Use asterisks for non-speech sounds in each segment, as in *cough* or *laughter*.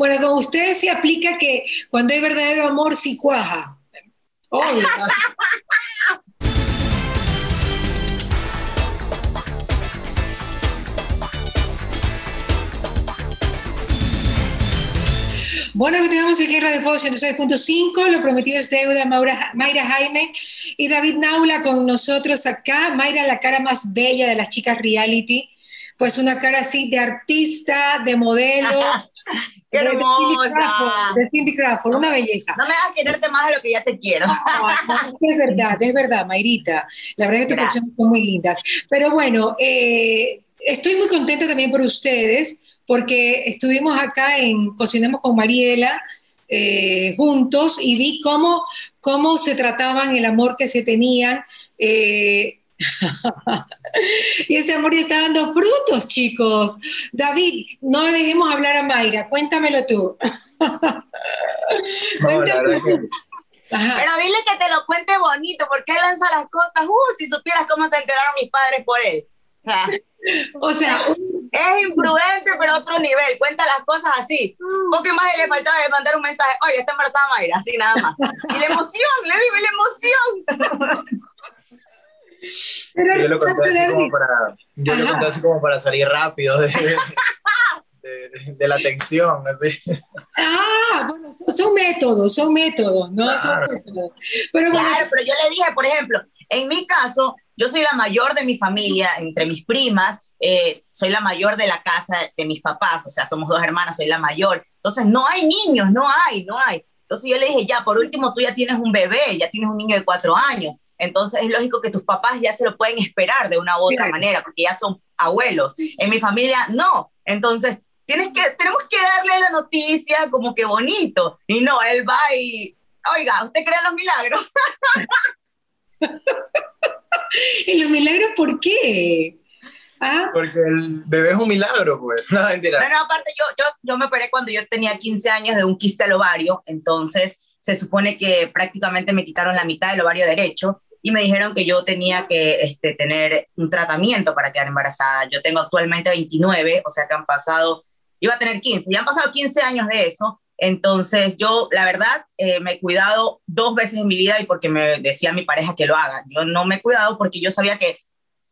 Bueno, con ustedes se aplica que cuando hay verdadero amor, sí cuaja. Obvio. Bueno, continuamos en Guerra de Fuego 106.5. Lo prometido es deuda. Maura, Mayra Jaime y David Naula con nosotros acá. Mayra, la cara más bella de las chicas reality. Pues una cara así de artista, de modelo. *laughs* ¡Qué hermosa! De Cindy Crawford, una belleza. No me hagas quererte más de lo que ya te quiero. es verdad, es verdad, Mayrita. La verdad es que tus canciones son muy lindas. Pero bueno, eh, estoy muy contenta también por ustedes porque estuvimos acá en Cocinemos con Mariela eh, juntos y vi cómo, cómo se trataban, el amor que se tenían. Eh, *laughs* y ese amor ya está dando frutos, chicos. David, no dejemos hablar a Mayra, cuéntamelo tú. *laughs* cuéntamelo tú. Pero dile que te lo cuente bonito, porque él lanza las cosas. Uh, si supieras cómo se enteraron mis padres por él. O sea, *laughs* es imprudente, pero a otro nivel. Cuenta las cosas así. Un poco más le faltaba de mandar un mensaje, oye, está embarazada Mayra, así nada más. Y la emoción, le digo, y la emoción. Yo lo conté así como para, yo lo conté así como para salir rápido *laughs* de, de, la tensión, así. Ah, bueno, son métodos, son métodos, ¿no? Son métodos. Pero claro, pero yo le dije, por ejemplo, en mi caso, yo soy la mayor de mi familia, entre mis primas, eh, soy la mayor de la casa de mis papás, o sea, somos dos hermanas, soy la mayor. Entonces, no hay niños, no hay, no hay. Entonces yo le dije, ya, por último, tú ya tienes un bebé, ya tienes un niño de cuatro años. Entonces es lógico que tus papás ya se lo pueden esperar de una u otra manera, porque ya son abuelos. En mi familia, no. Entonces, tienes que, tenemos que darle la noticia como que bonito. Y no, él va y, oiga, ¿usted cree en los milagros? *laughs* ¿Y los milagros por qué? ¿Ah? Porque el bebé es un milagro, pues. *laughs* No, mentira. Bueno, aparte, yo, yo, yo me operé cuando yo tenía 15 años de un quiste al ovario, entonces se supone que prácticamente me quitaron la mitad del ovario derecho y me dijeron que yo tenía que este, tener un tratamiento para quedar embarazada. Yo tengo actualmente 29, o sea que han pasado, iba a tener 15, ya han pasado 15 años de eso entonces yo, la verdad, eh, me he cuidado dos veces en mi vida y porque me decía mi pareja que lo haga. Yo no me he cuidado porque yo sabía que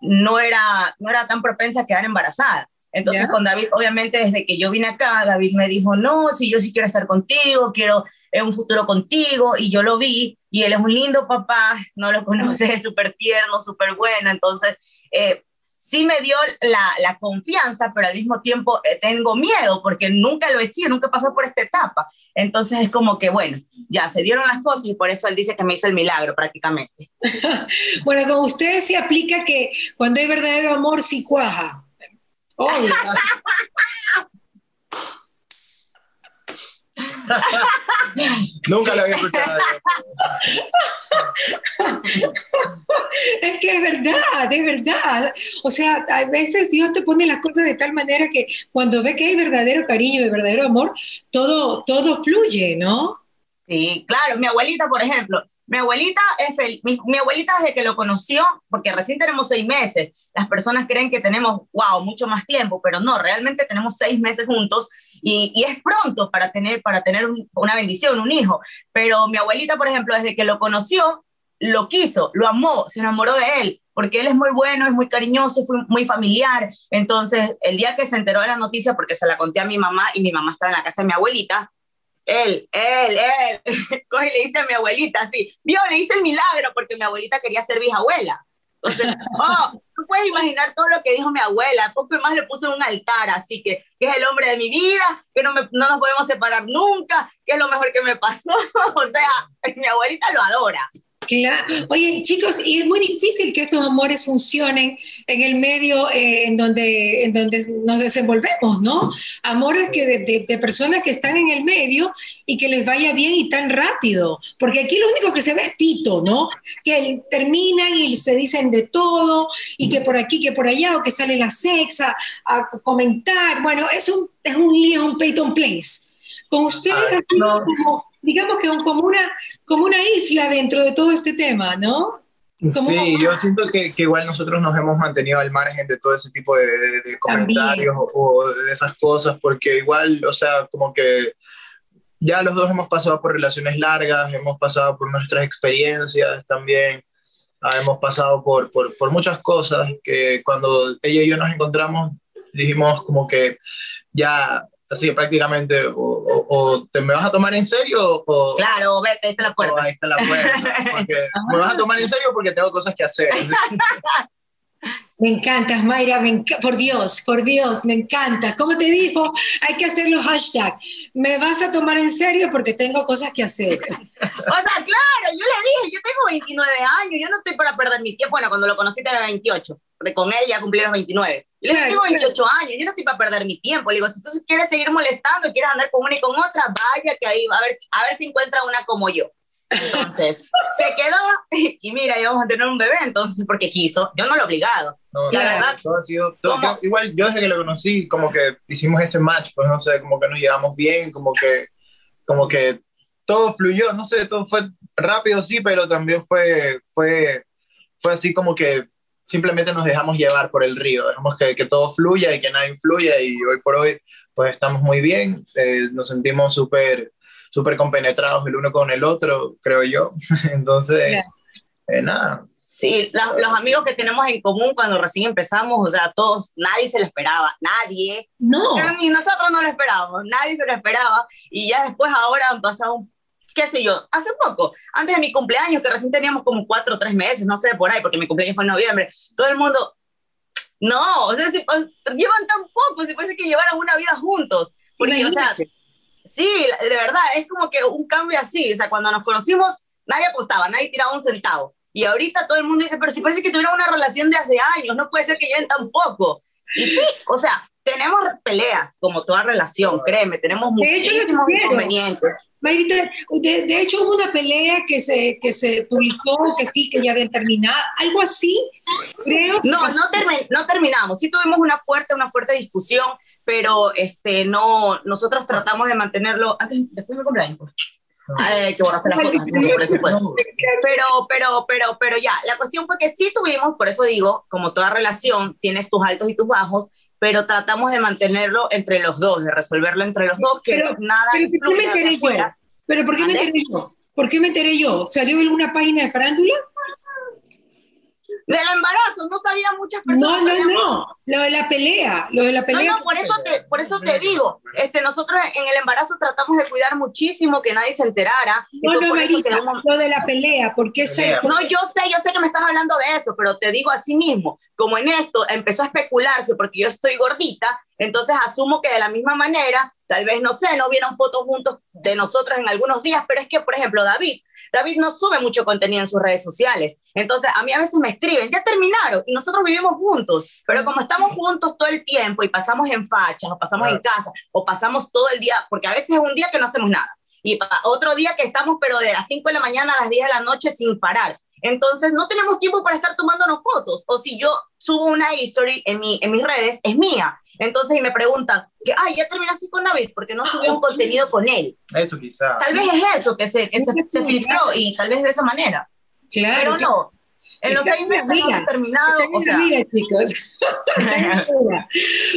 no era, no era tan propensa a quedar embarazada. Entonces con David, obviamente desde que yo vine acá, David me dijo, no, si yo sí quiero estar contigo, quiero eh, un futuro contigo, y yo lo vi, y él es un lindo papá, no lo conoces, *laughs* es súper tierno, súper bueno, entonces eh, sí me dio la, confianza, pero al mismo tiempo eh, tengo miedo porque nunca lo he sido, nunca pasó por esta etapa. Entonces es como que, bueno, ya se dieron las cosas y por eso él dice que me hizo el milagro prácticamente. *laughs* bueno, con ustedes se aplica que cuando hay verdadero amor, sí cuaja. *laughs* Nunca lo había escuchado. es que es verdad, es verdad. O sea, a veces Dios te pone las cosas de tal manera que cuando ve que hay verdadero cariño y verdadero amor, todo, todo fluye, ¿no? Sí, claro. Mi abuelita, por ejemplo, mi abuelita es mi, abuelita desde que lo conoció, porque recién tenemos seis meses, las personas creen que tenemos, wow, mucho más tiempo, pero no, realmente tenemos seis meses juntos y, es pronto para tener, para tener una bendición, un hijo. Pero mi abuelita, por ejemplo, desde que lo conoció, lo quiso, lo amó, se enamoró de él, porque él es muy bueno, es muy cariñoso, fue muy familiar. Entonces, el día que se enteró de la noticia, porque se la conté a mi mamá y mi mamá estaba en la casa de mi abuelita, él, él, él, *laughs* coge y le dice a mi abuelita así, vio, le hice el milagro porque mi abuelita quería ser bisabuela. Entonces, *laughs* oh, tú puedes imaginar todo lo que dijo mi abuela, poco más le puso en un altar, así que, que es el hombre de mi vida, que no, me, no nos podemos separar nunca, que es lo mejor que me pasó. *laughs* o sea, mi abuelita lo adora. Claro. Oye, chicos, y es muy difícil que estos amores funcionen en el medio eh, en, donde, en donde nos desenvolvemos, ¿no? Amores que de, personas que están en el medio y que les vaya bien y tan rápido. Porque aquí lo único que se ve es pito, ¿no? Que terminan y se dicen de todo y que por aquí, que por allá, o que sale la sexa a comentar. Bueno, es un, es un lío, un Peyton Place. Con ustedes, como digamos que como una, como una isla dentro de todo este tema, ¿no? Sí, yo siento que, que, igual nosotros nos hemos mantenido al margen de todo ese tipo de, de, comentarios o, o, de esas cosas, porque igual, o sea, como que ya los dos hemos pasado por relaciones largas, hemos pasado por nuestras experiencias también, ah, hemos pasado por, por, por muchas cosas que cuando ella y yo nos encontramos dijimos como que ya así prácticamente, o, o, te me vas a tomar en serio o... Claro, vete, ahí está la puerta. ahí está la puerta, porque *laughs* me vas a tomar en serio porque tengo cosas que hacer. *laughs* Me encantas, Mayra, por Dios, por Dios, me encanta. Como te dijo, hay que hacer los hashtags. Me vas a tomar en serio porque tengo cosas que hacer. *laughs* o sea, claro, yo le dije, yo tengo 29 años, yo no estoy para perder mi tiempo. Bueno, cuando lo conocí tenía 28, porque con él ya cumplí los 29. Yo le dije, tengo 28 años, yo no estoy para perder mi tiempo. Le digo, si tú quieres seguir molestando, quieres andar con una y con otra, vaya que ahí a ver, a ver si encuentra una como yo. Entonces, *laughs* se quedó *laughs* y mira, íbamos a tener un bebé, entonces, porque quiso. Yo no lo he obligado. No, la verdad. Todo ha sido, todo, igual, yo desde que lo conocí, como que hicimos ese match, pues no sé, como que nos llevamos bien, como que, como que todo fluyó, no sé, todo fue rápido, sí, pero también fue, fue, fue así como que simplemente nos dejamos llevar por el río, dejamos que, que todo fluya y que nada influya y hoy por hoy pues estamos muy bien, eh, nos sentimos súper súper compenetrados el uno con el otro, creo yo. *laughs* Entonces, eh, nada. Sí, los amigos que tenemos en común cuando recién empezamos, o sea, todos, nadie se lo esperaba, nadie. No. Pero ni nosotros no lo esperábamos, nadie se lo esperaba. Y ya después ahora han pasado, qué sé yo, hace poco, antes de mi cumpleaños, que recién teníamos como cuatro o tres meses, no sé, por ahí, porque mi cumpleaños fue en noviembre, todo el mundo, no, o sea, si, llevan tan poco, si parece que llevaran una vida juntos. Porque, o sea, Sí, de verdad, es como que un cambio así. O sea, cuando nos conocimos, nadie apostaba, nadie tiraba un centavo. Y ahorita todo el mundo dice, pero si parece que tuvieron una relación de hace años, no puede ser que lleven tan poco. Y sí, o sea, tenemos peleas, como toda relación, créeme, tenemos muchísimos inconvenientes. Mayrita, de, de, hecho hubo una pelea que se, que se publicó, que sí, que ya habían terminado, algo así, creo. No, no, termi no terminamos, sí tuvimos una fuerte, una fuerte discusión, pero este, no, nosotros tratamos de mantenerlo, antes, después de mi cumpleaños, pues. Ay, que borraste la foto, pero, pero, pero, pero ya, la cuestión fue que sí tuvimos, por eso digo, como toda relación, tienes tus altos y tus bajos, pero tratamos de mantenerlo entre los dos, de resolverlo entre los dos, que pero, nada pero ¿por qué me enteré yo? ¿Pero por qué me enteré yo? ¿Por qué me enteré yo? ¿Salió alguna página de farándula? Del embarazo, no sabía muchas personas. No, no, no, lo de la pelea, lo de la pelea. No, no, por eso te, por eso te digo, este, nosotros en el embarazo tratamos de cuidar muchísimo que nadie se enterara. No, no, Marita, lo de la pelea, ¿por qué se... No, yo sé, yo sé que me estás hablando de eso, pero te digo así mismo, como en esto empezó a especularse porque yo estoy gordita, entonces asumo que de la misma manera, tal vez, no sé, no vieron fotos juntos de nosotros en algunos días, pero es que, por ejemplo, David, David no sube mucho contenido en sus redes sociales. Entonces, a mí a veces me escriben, ya terminaron, y nosotros vivimos juntos, pero como estamos juntos todo el tiempo y pasamos en fachas, o pasamos en casa, o pasamos todo el día, porque a veces es un día que no hacemos nada, y otro día que estamos, pero de las 5 de la mañana a las 10 de la noche sin parar. Entonces, no tenemos tiempo para estar tomándonos fotos. O si yo subo una history en, mi, en mis redes, es mía. Entonces, y me preguntan, que, ay, ya terminaste con David porque no subió un contenido con él. Eso quizá. Tal vez es eso, que se, que se, se filtró y tal vez de esa manera. Claro. Pero no. En los seis meses hemos terminado. O sea, mira, chicos.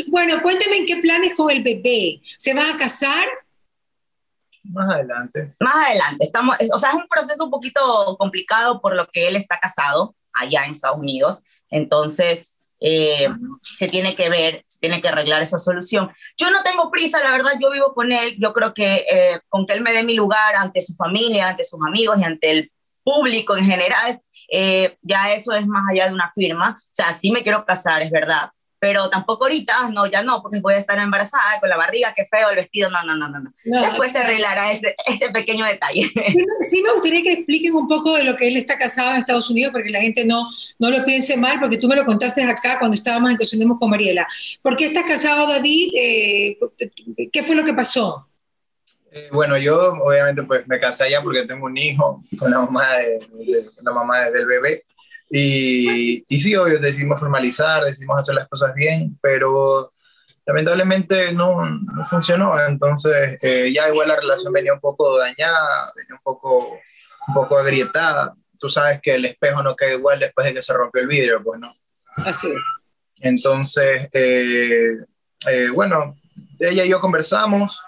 bueno, cuénteme en qué planes con el bebé. ¿Se van a casar? Más adelante. Más adelante. Estamos, o sea, es un proceso un poquito complicado por lo que él está casado allá en Estados Unidos. Entonces, eh, se tiene que ver, se tiene que arreglar esa solución. Yo no tengo prisa, la verdad, yo vivo con él, yo creo que eh, con que él me dé mi lugar ante su familia, ante sus amigos y ante el público en general, eh, ya eso es más allá de una firma. O sea, sí me quiero casar, es verdad, pero tampoco ahorita, no, ya no, porque voy a estar embarazada con la barriga, qué feo el vestido, no, no, no, no. no. Después se arreglará ese, ese pequeño detalle. Sí me gustaría que expliquen un poco de lo que él está casado en Estados Unidos, porque la gente no, no lo piense mal, porque tú me lo contaste acá cuando estábamos en Cocinemos con Mariela. ¿Por qué estás casado, David? Eh, ¿Qué fue lo que pasó? Eh, bueno, yo obviamente pues me casé allá porque tengo un hijo con la mamá, de, de, la mamá del bebé. Y, y sí, obvio, decidimos formalizar, decidimos hacer las cosas bien, pero lamentablemente no, no funcionó. Entonces, eh, ya igual la relación venía un poco dañada, venía un poco, un poco agrietada. tú sabes que el espejo no queda igual después de que se rompió el vidrio, pues no. Así es. Entonces, eh, eh, bueno, ella y yo conversamos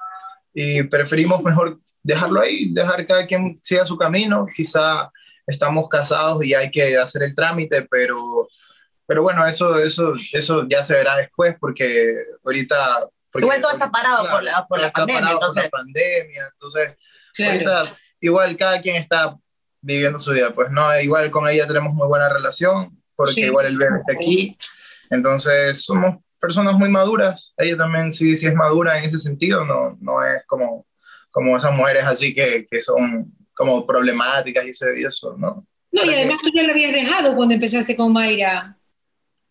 y preferimos mejor dejarlo ahí, dejar cada quien siga su camino. Quizá estamos casados y hay que hacer el trámite, pero, pero bueno, eso, eso, eso ya se verá después porque ahorita... igual todo está parado por la, por la pandemia. Entonces... Por la pandemia, entonces ahorita igual cada quien está viviendo su vida, pues no, igual con ella tenemos muy buena relación porque igual el bebé está aquí, entonces somos personas muy maduras, ella también sí, sí es madura en ese sentido, no, no es como, como esas mujeres así que, que son como problemáticas y eso, ¿no? No, y además tú ya lo habías dejado cuando empezaste con Mayra.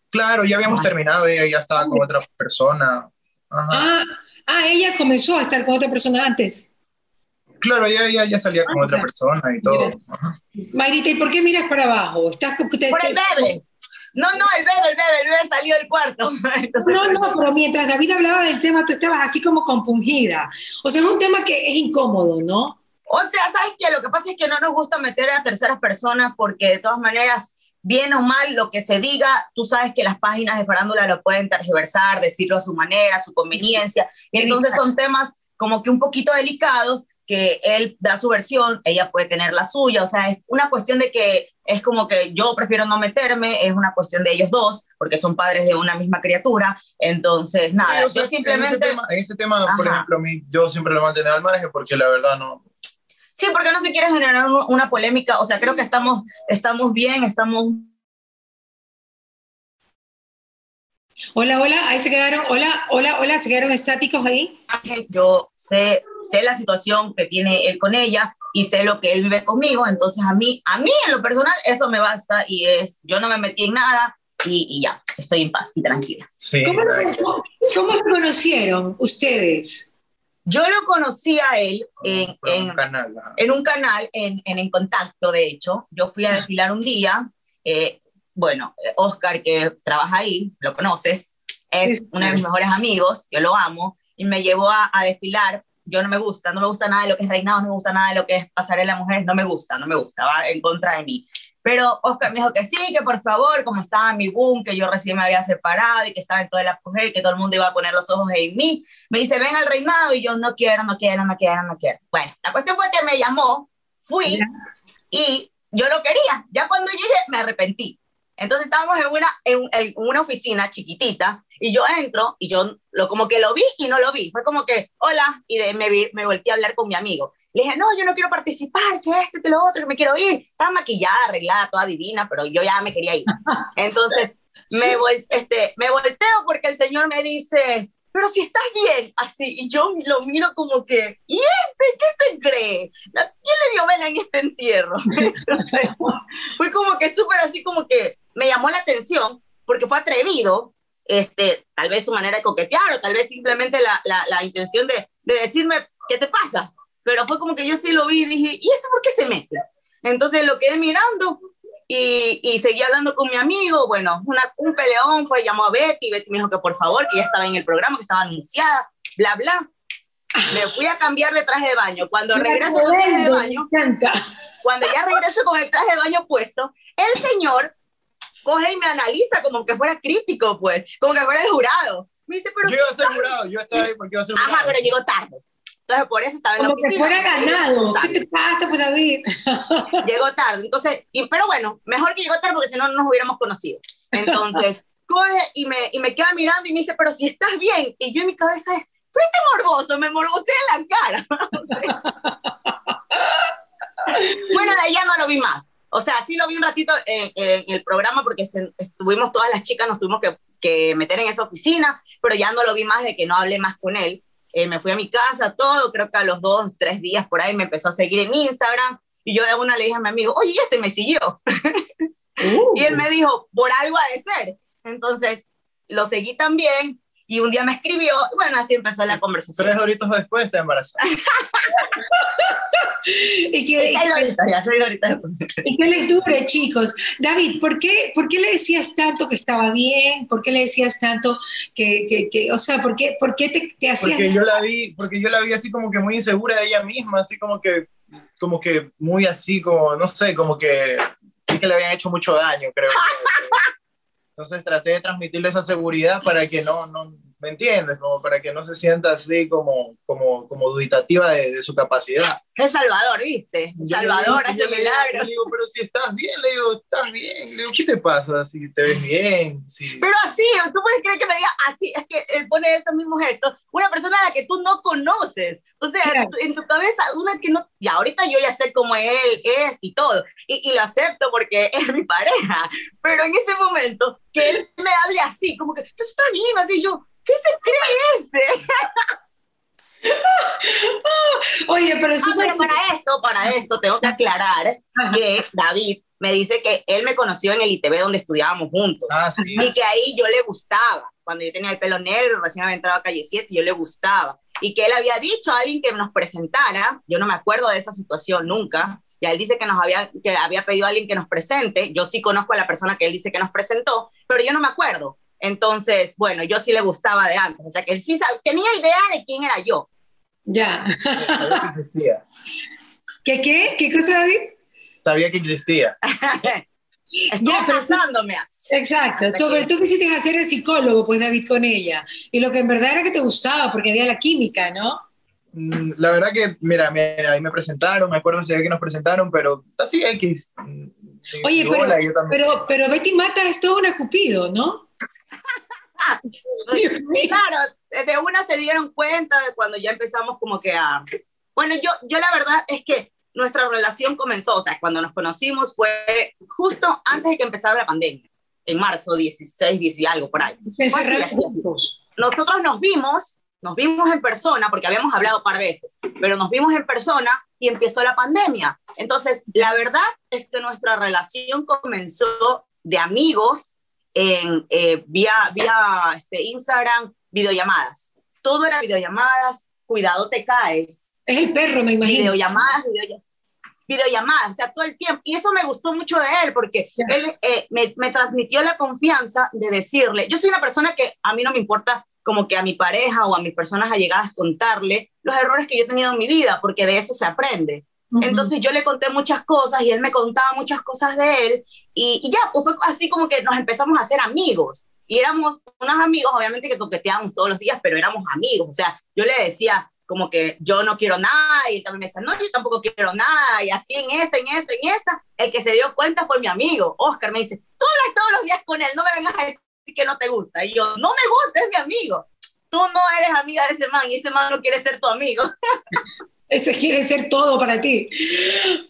Claro, ya habíamos terminado, ella ya estaba con otra persona. Ah, ah, ella comenzó a estar con otra persona antes. Claro, ella, ya salía con ah, otra persona y todo. Mayrita, ¿y por qué miras para abajo? ¿Estás, por el bebé. No, no, el bebé, el bebé, el bebé salió del cuarto. *laughs* no, no, pero mientras David hablaba del tema, tú estabas así como compungida. O sea, es un tema que es incómodo, ¿no? O sea, ¿sabes qué? Lo que pasa es que no nos gusta meter a terceras personas porque de todas maneras, bien o mal, lo que se diga, tú sabes que las páginas de farándula lo pueden tergiversar, decirlo a su manera, a su conveniencia. Y entonces son temas como que un poquito delicados que él da su versión, ella puede tener la suya, o sea, es una cuestión de que es como que yo prefiero no meterme, es una cuestión de ellos dos, porque son padres de una misma criatura, entonces nada, yo simplemente... En ese tema, por ejemplo, a mí, yo siempre lo mantengo al margen porque la verdad no... Sí, porque no se quiere generar una polémica, o sea, creo que estamos, estamos bien, estamos... Hola, hola, ahí se quedaron, hola, hola, hola, se quedaron estáticos ahí. Yo sé, sé la situación que tiene él con ella, y sé lo que él vive conmigo, entonces a mí, a mí en lo personal eso me basta y es, yo no me metí en nada y, y ya, estoy en paz y tranquila. ¿Cómo, se conocieron ustedes? Yo lo conocí a él en, en, un canal, en, un canal en, en, Contacto, de hecho. Yo fui a desfilar un día. Eh, bueno, Oscar, que trabaja ahí, lo conoces, es uno de mis mejores amigos, yo lo amo, y me llevó a, a desfilar yo no me gusta, no me gusta nada de lo que es reinado, no me gusta nada de lo que es pasarela mujeres, no me gusta, no me gusta, va en contra de mí. Pero Oscar me dijo que sí, que por favor, como estaba mi boom, que yo recién me había separado y que estaba en todo el apogeo que todo el mundo iba a poner los ojos en mí, me dice, ven al reinado y yo no quiero, no quiero, no quiero, no quiero. Bueno, la cuestión fue que me llamó, fui y yo lo quería. Ya cuando llegué me arrepentí. Entonces estábamos en una, en, una oficina chiquitita y yo entro y yo lo, como que lo vi y no lo vi. Fue como que, hola, y de, me, me volteé a hablar con mi amigo. Le dije, no, yo no quiero participar, que este, que lo otro, que me quiero ir. Estaba maquillada, arreglada, toda divina, pero yo ya me quería ir. Entonces me, *laughs* este, me volteo porque el señor me dice, pero si estás bien, así, y yo lo miro como que, ¿y este qué se cree? ¿Quién le dio vela en este entierro? *laughs* Entonces, fue como que súper así como que me llamó la atención porque fue atrevido, este, tal vez su manera de coquetear o tal vez simplemente la, la, la intención de, de, decirme, ¿qué te pasa? Pero fue como que yo sí lo vi y dije, ¿y esto por qué se mete? Entonces lo quedé mirando y, y seguí hablando con mi amigo, bueno, una, un peleón fue, llamó a Betty, Betty me dijo que por favor, que ya estaba en el programa, que estaba anunciada, bla, bla. Me fui a cambiar de traje de baño. Cuando regreso con el traje de baño, cuando ya regreso con el traje de baño puesto, el señor coge y me analiza como que fuera crítico, pues, como que fuera el jurado. Me dice, pero yo iba a ser jurado, yo estaba ahí porque iba a ser jurado. Ajá, pero llegó tarde. Entonces, por eso estaba en como la oficina. que fuera ganado. ¿Qué te pasa, pues, David? *laughs* llegó tarde. Entonces, y, pero bueno, mejor que llegó tarde porque si no, no nos hubiéramos conocido. Entonces, *laughs* coge y me, y me queda mirando y me dice, pero si estás bien. Y yo en mi cabeza es, pero este morboso, me morbosé en la cara. *laughs* bueno, de ahí ya no lo vi más. O sea, sí lo vi un ratito en, el programa porque estuvimos todas las chicas, nos tuvimos que, que, meter en esa oficina, pero ya no lo vi más de que no hablé más con él. Eh, me fui a mi casa, todo, creo que a los dos, tres días por ahí me empezó a seguir en Instagram y yo de una le dije a mi amigo, oye, este me siguió. Uh. *laughs* y él me dijo, por algo ha de ser. Entonces, lo seguí también y un día me escribió, y bueno, así empezó la conversación. Tres horitos después está embarazada. *laughs* y que, ya soy ahorita y que le dure, chicos. David, ¿por qué, ¿por qué le decías tanto que estaba bien? ¿Por qué le decías tanto que, que, que o sea, ¿por qué, por qué te, te hacías? Porque yo la vi, porque yo la vi así como que muy insegura de ella misma, así como que como que muy así, como, no sé, como que, que le habían hecho mucho daño, creo. Entonces traté de transmitirle esa seguridad para que no, no, ¿me entiendes? Como para que no se sienta así como, como, como duditativa de, de su capacidad. Es Salvador, ¿viste? Salvador hace milagros. Le digo, pero si estás bien, le digo, estás bien. Le digo, ¿qué te pasa? Si te ves bien. Si... Pero así, tú puedes creer que me diga así, es que él pone esos mismos gestos. Una persona a la que tú no conoces. O sea, en tu cabeza, una que no. Y ahorita yo ya sé cómo él es y todo. Y, y lo acepto porque *laughs* es mi pareja. Pero en ese momento, que él me hable así, como que, pues está bien, así yo ¿Qué se cree este? *laughs* Oye, pero, eso ah, para esto, para esto, tengo que aclarar que David me dice que él me conoció en el ITV donde estudiábamos juntos. Ah, sí. Y que ahí yo le gustaba. Cuando yo tenía el pelo negro, recién había entrado a calle 7, yo le gustaba. Y que él había dicho a alguien que nos presentara. Yo no me acuerdo de esa situación nunca. Y él dice que nos había, que había pedido a alguien que nos presente. Yo sí conozco a la persona que él dice que nos presentó, pero yo no me acuerdo. Entonces, bueno, yo sí le gustaba de antes, o sea que él sí tenía idea de quién era yo. Ya. Sabía que existía. *laughs* ¿Qué qué? ¿Qué cosa, David? Sabía que existía. *laughs* Estaba pensándome. Exacto. Tú, pero tú quisiste hacer el psicólogo, pues, David, con ella. Y lo que en verdad era que te gustaba, porque había la química, ¿no? Mm, la verdad que, mira, mira, ahí me presentaron, me acuerdo si que nos presentaron, pero así X. Oye, pero, pero, pero Betty Mata es todo un escupido, ¿no? Claro, de una se dieron cuenta de cuando ya empezamos como que a... Bueno, yo, yo la verdad es que nuestra relación comenzó, o sea, cuando nos conocimos fue justo antes de que empezara la pandemia, en marzo 16, 10 y algo por ahí. Nosotros nos vimos, nos vimos en persona, porque habíamos hablado un par veces, pero nos vimos en persona y empezó la pandemia. Entonces, la verdad es que nuestra relación comenzó de amigos en, eh, vía, vía este, Instagram, videollamadas. Todo era videollamadas, cuidado te caes. Es el perro, me imagino. Videollamadas, videollamadas, o sea, todo el tiempo. Y eso me gustó mucho de él, porque él eh, me, me, transmitió la confianza de decirle, yo soy una persona que a mí no me importa como que a mi pareja o a mis personas allegadas contarle los errores que yo he tenido en mi vida, porque de eso se aprende. Entonces yo le conté muchas cosas y él me contaba muchas cosas de él y, ya, pues fue así como que nos empezamos a hacer amigos. Y éramos unos amigos, obviamente que coqueteábamos todos los días, pero éramos amigos. O sea, yo le decía como que yo no quiero nada y también me decía, no, yo tampoco quiero nada. Y así en esa, en esa, en esa, el que se dio cuenta fue mi amigo. Oscar me dice, tú hablas todos los días con él, no me vengas a decir que no te gusta. Y yo, no me gusta, es mi amigo. Tú no eres amiga de ese man y ese man no quiere ser tu amigo. *laughs* Ese quiere ser todo para ti.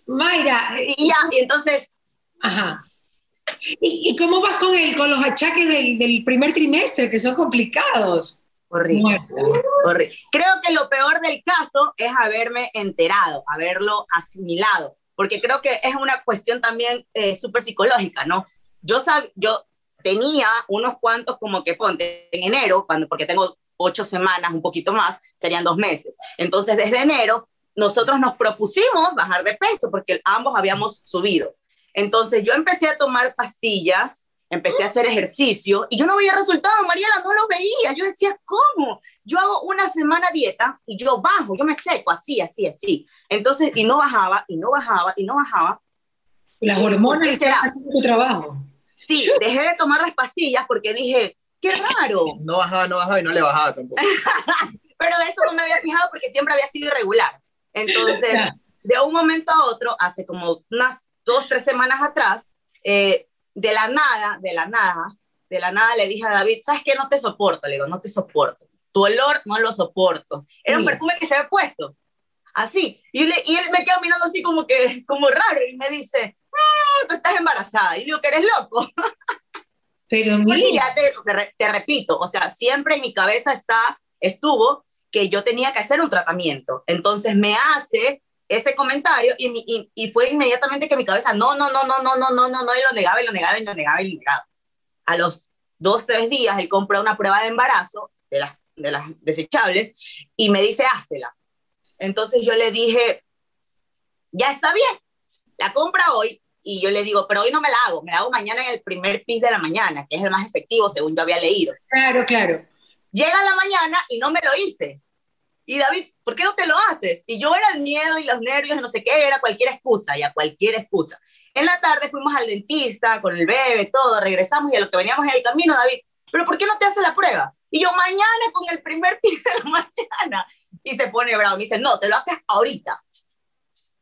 Mayra. Y ya, y entonces. Ajá. ¿Y, cómo vas con, el, con los achaques del, del primer trimestre, que son complicados? Horrible, horrible. Creo que lo peor del caso es haberme enterado, haberlo asimilado, porque creo que es una cuestión también eh, súper psicológica, ¿no? Yo, sab, yo tenía unos cuantos como que ponte en enero, cuando, porque tengo ocho semanas, un poquito más, serían dos meses. Entonces, desde enero nosotros nos propusimos bajar de peso porque ambos habíamos subido. Entonces yo empecé a tomar pastillas, empecé a hacer ejercicio y yo no veía resultados, Mariela no lo veía. Yo decía, ¿cómo? Yo hago una semana dieta y yo bajo, yo me seco así, así, así. Entonces, y no bajaba, y no bajaba, y no bajaba. Las hormonas están haciendo su trabajo. Sí, dejé de tomar las pastillas porque dije, qué raro. No bajaba, no bajaba y no le bajaba tampoco. *laughs* Pero de eso no me había fijado porque siempre había sido irregular. Entonces, de un momento a otro, hace como unas dos, tres semanas atrás, eh, de la nada, de la nada, de la nada le dije a David, ¿sabes qué? No te soporto, le digo, no te soporto. Tu olor no lo soporto. Era un perfume que se había puesto, así. Y, él me queda mirando así como que, como raro, y me dice, ah, tú estás embarazada. Y digo, que eres loco. *laughs* Pero mira. te, te, repito, o sea, siempre en mi cabeza está, estuvo que yo tenía que hacer un tratamiento. Entonces me hace ese comentario y, y, fue inmediatamente que mi cabeza, no, no, no, no, no, no, no, no, no, y lo negaba y lo negaba y lo negaba y lo negaba. A los dos, tres días, él compra una prueba de embarazo de las, de las desechables y me dice, háztela. Entonces yo le dije, ya está bien, la compra hoy y yo le digo, pero hoy no me la hago, me la hago mañana en el primer pis de la mañana, que es el más efectivo según yo había leído. Claro, claro. Llega la mañana y no me lo hice. Y David, ¿por qué no te lo haces? Y yo era el miedo y los nervios, no sé qué, era cualquier excusa, ya cualquier excusa. En la tarde fuimos al dentista con el bebé, todo, regresamos y a lo que veníamos en el camino, David, ¿pero por qué no te haces la prueba? Y yo, mañana con el primer pie de la *laughs* mañana. Y se pone bravo, me dice, no, te lo haces ahorita.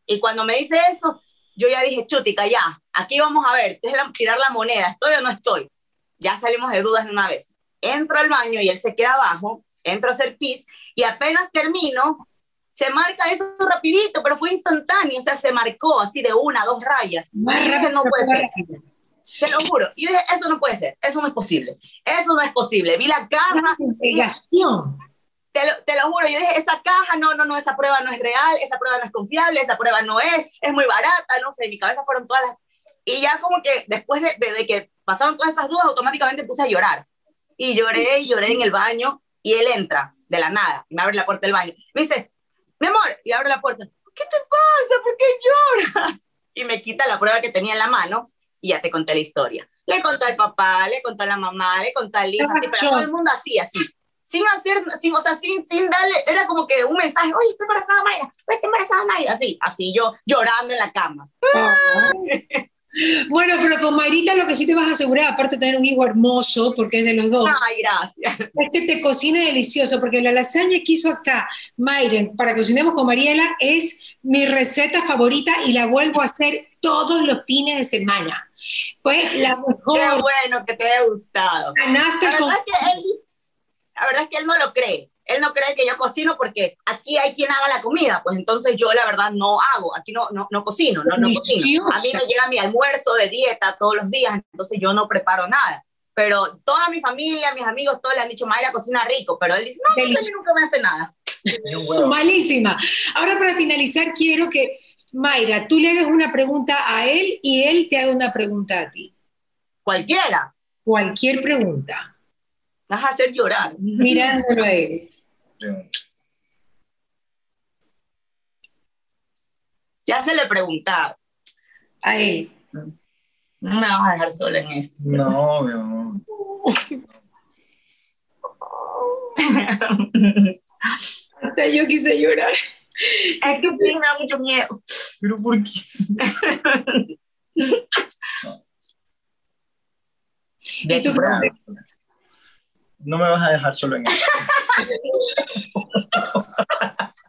Y cuando me dice eso, yo ya dije, chutica, ya, aquí vamos a ver, es tirar la moneda, ¿estoy o no estoy? Ya salimos de dudas de una vez. Entro al baño y él se queda abajo, entro a hacer pis y apenas termino, se marca eso rapidito, pero fue instantáneo, o sea, se marcó así de una, dos rayas. y dije, no puede ser. Te lo juro. Y dije, eso no puede ser, eso no es posible, eso no es posible. Vi la caja. Te lo, te lo juro, yo dije, esa caja, no, no, no, esa prueba no es real, esa prueba no es confiable, esa prueba no es, es muy barata, no sé, en mi cabeza fueron todas las... Y ya como que después de, de, de que pasaron todas esas dudas, automáticamente puse a llorar. Y lloré y lloré en el baño y él entra de la nada y me abre la puerta del baño. Me dice, mi amor, y abre la puerta. ¿Qué te pasa? ¿Por qué lloras? *laughs* Y me quita la prueba que tenía en la mano y ya te conté la historia. Le conté al papá, le conté a la mamá, le conté al hijo, así, pero todo el mundo así, así. Sin hacer, sin, o sea, sin, sin darle, era como que un mensaje, oye, estoy embarazada, Mayra, estoy embarazada, Mayra, así, así, yo llorando en la cama. Bueno, pero con Mayrita lo que sí te vas a asegurar, aparte de tener un hijo hermoso, porque es de los dos. Ay, gracias. Es que te cocine delicioso, porque la lasaña que hizo acá Mayren para que cocinemos con Mariela es mi receta favorita y la vuelvo a hacer todos los fines de semana. Fue la mejor. Qué bueno que te haya gustado. Verdad, con... es que él, la verdad es que él no lo cree. Él no cree que yo cocino porque aquí hay quien haga la comida, pues entonces yo la verdad no hago, aquí no, no, no cocino, no, no cocino. A mí me llega mi almuerzo de dieta todos los días, entonces yo no preparo nada. Pero toda mi familia, mis amigos, todos le han dicho, Mayra cocina rico, pero él dice, no, no sé, a mí nunca me hace nada. Malísima. Ahora para finalizar quiero que Mayra, tú le hagas una pregunta a él y él te haga una pregunta a ti. Cualquiera. Cualquier pregunta. Vas a hacer llorar. Mirándolo a él. Ya se le preguntaba. A él. No me vas a dejar sola en esto. No, mi amor. *laughs* Hasta yo quise llorar. Es que sí, me da mucho miedo. Pero ¿por qué? *laughs* ¿Y tú qué? No me vas a dejar solo en esto. *laughs*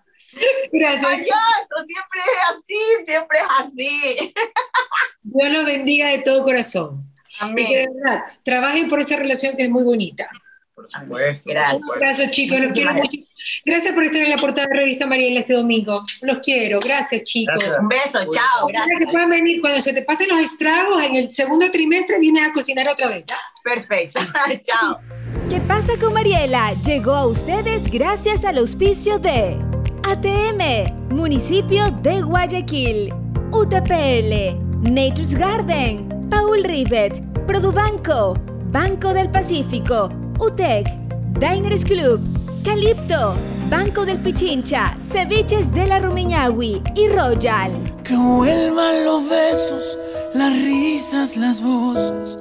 Gracias. Payaso, siempre es así, siempre es así. *laughs* Dios los bendiga de todo corazón. Y que de Amén. verdad, trabajen por esa relación que es muy bonita. Por supuesto. Gracias. Un abrazo, chicos, los quiero mucho. Gracias por estar en la portada de Revista Mariela este domingo. Los quiero. Gracias, chicos. Gracias. Un beso, chao, Ojalá que gracias. puedan venir cuando se te pasen los estragos en el segundo trimestre, vienes a cocinar otra vez. ¿ya? Perfecto, *laughs* chao. ¿Qué pasa con Mariela? Llegó a ustedes gracias al auspicio de ATM, Municipio de Guayaquil, UTPL, Nature's Garden, Paul Rivet, Produbanco, Banco del Pacífico, UTEC, Diners Club, Calipto, Banco del Pichincha, Ceviches de la Rumiñahui y Royal. Que vuelvan los besos, las risas, las voces